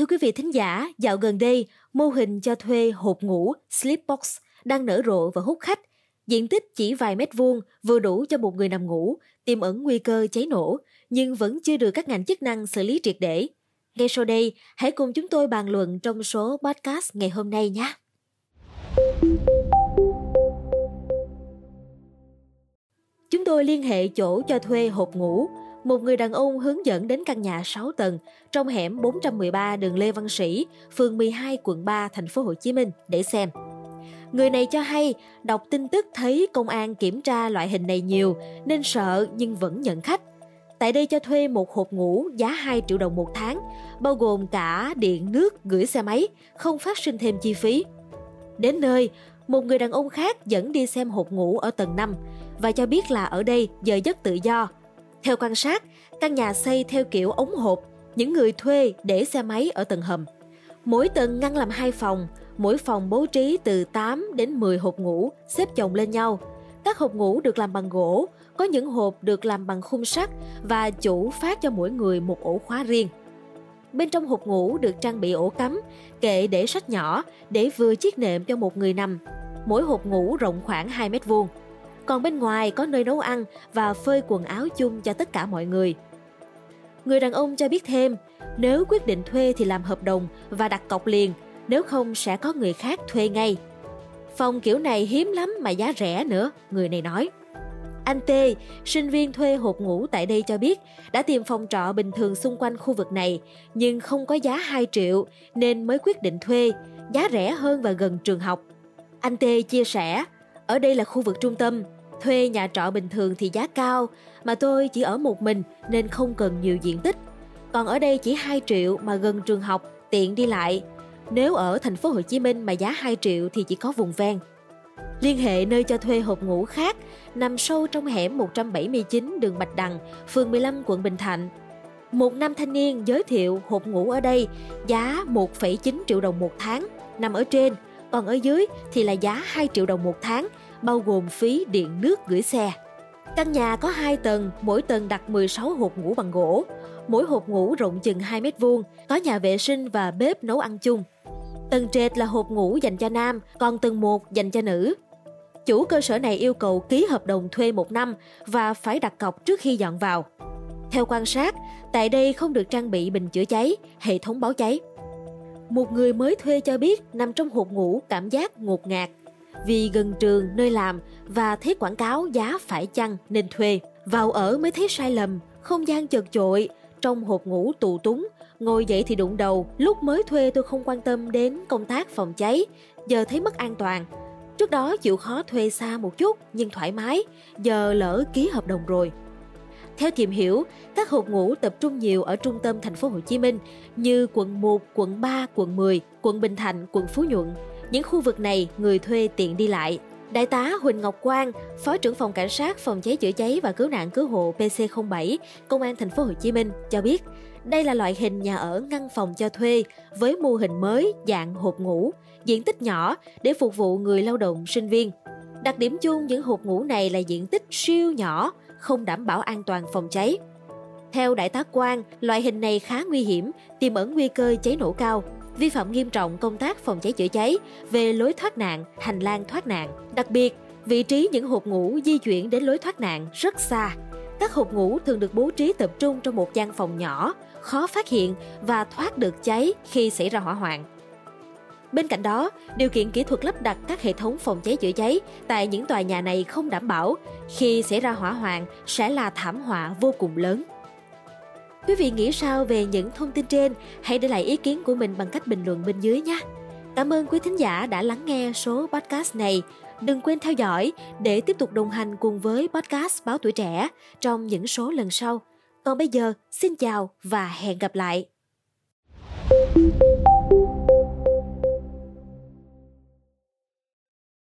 Thưa quý vị thính giả, dạo gần đây, mô hình cho thuê hộp ngủ Sleepbox đang nở rộ và hút khách. Diện tích chỉ vài mét vuông, vừa đủ cho một người nằm ngủ, tiềm ẩn nguy cơ cháy nổ, nhưng vẫn chưa được các ngành chức năng xử lý triệt để. Ngay sau đây, hãy cùng chúng tôi bàn luận trong số podcast ngày hôm nay nhé. Tôi liên hệ chỗ cho thuê hộp ngủ. Một người đàn ông hướng dẫn đến căn nhà 6 tầng trong hẻm 413 đường Lê Văn Sĩ, phường 12, quận 3, thành phố Hồ Chí Minh để xem. Người này cho hay đọc tin tức thấy công an kiểm tra loại hình này nhiều nên sợ nhưng vẫn nhận khách. Tại đây cho thuê một hộp ngủ giá 2 triệu đồng một tháng, bao gồm cả điện, nước, gửi xe máy, không phát sinh thêm chi phí. Đến nơi, một người đàn ông khác dẫn đi xem hộp ngủ ở tầng 5 và cho biết là ở đây giờ giấc tự do. Theo quan sát, căn nhà xây theo kiểu ống hộp, những người thuê để xe máy ở tầng hầm. Mỗi tầng ngăn làm hai phòng, mỗi phòng bố trí từ 8 đến 10 hộp ngủ xếp chồng lên nhau. Các hộp ngủ được làm bằng gỗ, có những hộp được làm bằng khung sắt và chủ phát cho mỗi người một ổ khóa riêng. Bên trong hộp ngủ được trang bị ổ cắm, kệ để sách nhỏ để vừa chiếc nệm cho một người nằm. Mỗi hộp ngủ rộng khoảng 2 mét vuông. Còn bên ngoài có nơi nấu ăn và phơi quần áo chung cho tất cả mọi người. Người đàn ông cho biết thêm, nếu quyết định thuê thì làm hợp đồng và đặt cọc liền, nếu không sẽ có người khác thuê ngay. Phòng kiểu này hiếm lắm mà giá rẻ nữa, người này nói. Anh T, sinh viên thuê hộp ngủ tại đây cho biết đã tìm phòng trọ bình thường xung quanh khu vực này nhưng không có giá 2 triệu nên mới quyết định thuê, giá rẻ hơn và gần trường học. Anh T chia sẻ, ở đây là khu vực trung tâm, thuê nhà trọ bình thường thì giá cao mà tôi chỉ ở một mình nên không cần nhiều diện tích. Còn ở đây chỉ 2 triệu mà gần trường học, tiện đi lại. Nếu ở thành phố Hồ Chí Minh mà giá 2 triệu thì chỉ có vùng ven. Liên hệ nơi cho thuê hộp ngủ khác nằm sâu trong hẻm 179 đường Bạch Đằng, phường 15 quận Bình Thạnh. Một nam thanh niên giới thiệu hộp ngủ ở đây giá 1,9 triệu đồng một tháng, nằm ở trên, còn ở dưới thì là giá 2 triệu đồng một tháng, bao gồm phí điện nước gửi xe. Căn nhà có 2 tầng, mỗi tầng đặt 16 hộp ngủ bằng gỗ. Mỗi hộp ngủ rộng chừng 2 mét vuông, có nhà vệ sinh và bếp nấu ăn chung. Tầng trệt là hộp ngủ dành cho nam, còn tầng 1 dành cho nữ. Chủ cơ sở này yêu cầu ký hợp đồng thuê một năm và phải đặt cọc trước khi dọn vào. Theo quan sát, tại đây không được trang bị bình chữa cháy, hệ thống báo cháy. Một người mới thuê cho biết nằm trong hộp ngủ cảm giác ngột ngạt vì gần trường nơi làm và thấy quảng cáo giá phải chăng nên thuê. Vào ở mới thấy sai lầm, không gian chật chội, trong hộp ngủ tù túng, ngồi dậy thì đụng đầu, lúc mới thuê tôi không quan tâm đến công tác phòng cháy, giờ thấy mất an toàn. Trước đó chịu khó thuê xa một chút nhưng thoải mái, giờ lỡ ký hợp đồng rồi. Theo tìm hiểu, các hộp ngủ tập trung nhiều ở trung tâm thành phố Hồ Chí Minh như quận 1, quận 3, quận 10, quận Bình Thạnh, quận Phú Nhuận. Những khu vực này người thuê tiện đi lại. Đại tá Huỳnh Ngọc Quang, Phó trưởng phòng cảnh sát phòng cháy chữa cháy và cứu nạn cứu hộ PC07, Công an thành phố Hồ Chí Minh cho biết, đây là loại hình nhà ở ngăn phòng cho thuê với mô hình mới dạng hộp ngủ, diện tích nhỏ để phục vụ người lao động sinh viên. Đặc điểm chung những hộp ngủ này là diện tích siêu nhỏ, không đảm bảo an toàn phòng cháy. Theo đại tá Quang, loại hình này khá nguy hiểm, tiềm ẩn nguy cơ cháy nổ cao, vi phạm nghiêm trọng công tác phòng cháy chữa cháy về lối thoát nạn, hành lang thoát nạn. Đặc biệt, vị trí những hộp ngủ di chuyển đến lối thoát nạn rất xa. Các hộp ngủ thường được bố trí tập trung trong một gian phòng nhỏ, khó phát hiện và thoát được cháy khi xảy ra hỏa hoạn. Bên cạnh đó, điều kiện kỹ thuật lắp đặt các hệ thống phòng cháy chữa cháy tại những tòa nhà này không đảm bảo, khi xảy ra hỏa hoạn sẽ là thảm họa vô cùng lớn. Quý vị nghĩ sao về những thông tin trên? Hãy để lại ý kiến của mình bằng cách bình luận bên dưới nhé. Cảm ơn quý thính giả đã lắng nghe số podcast này. Đừng quên theo dõi để tiếp tục đồng hành cùng với podcast Báo Tuổi Trẻ trong những số lần sau. Còn bây giờ, xin chào và hẹn gặp lại. thank you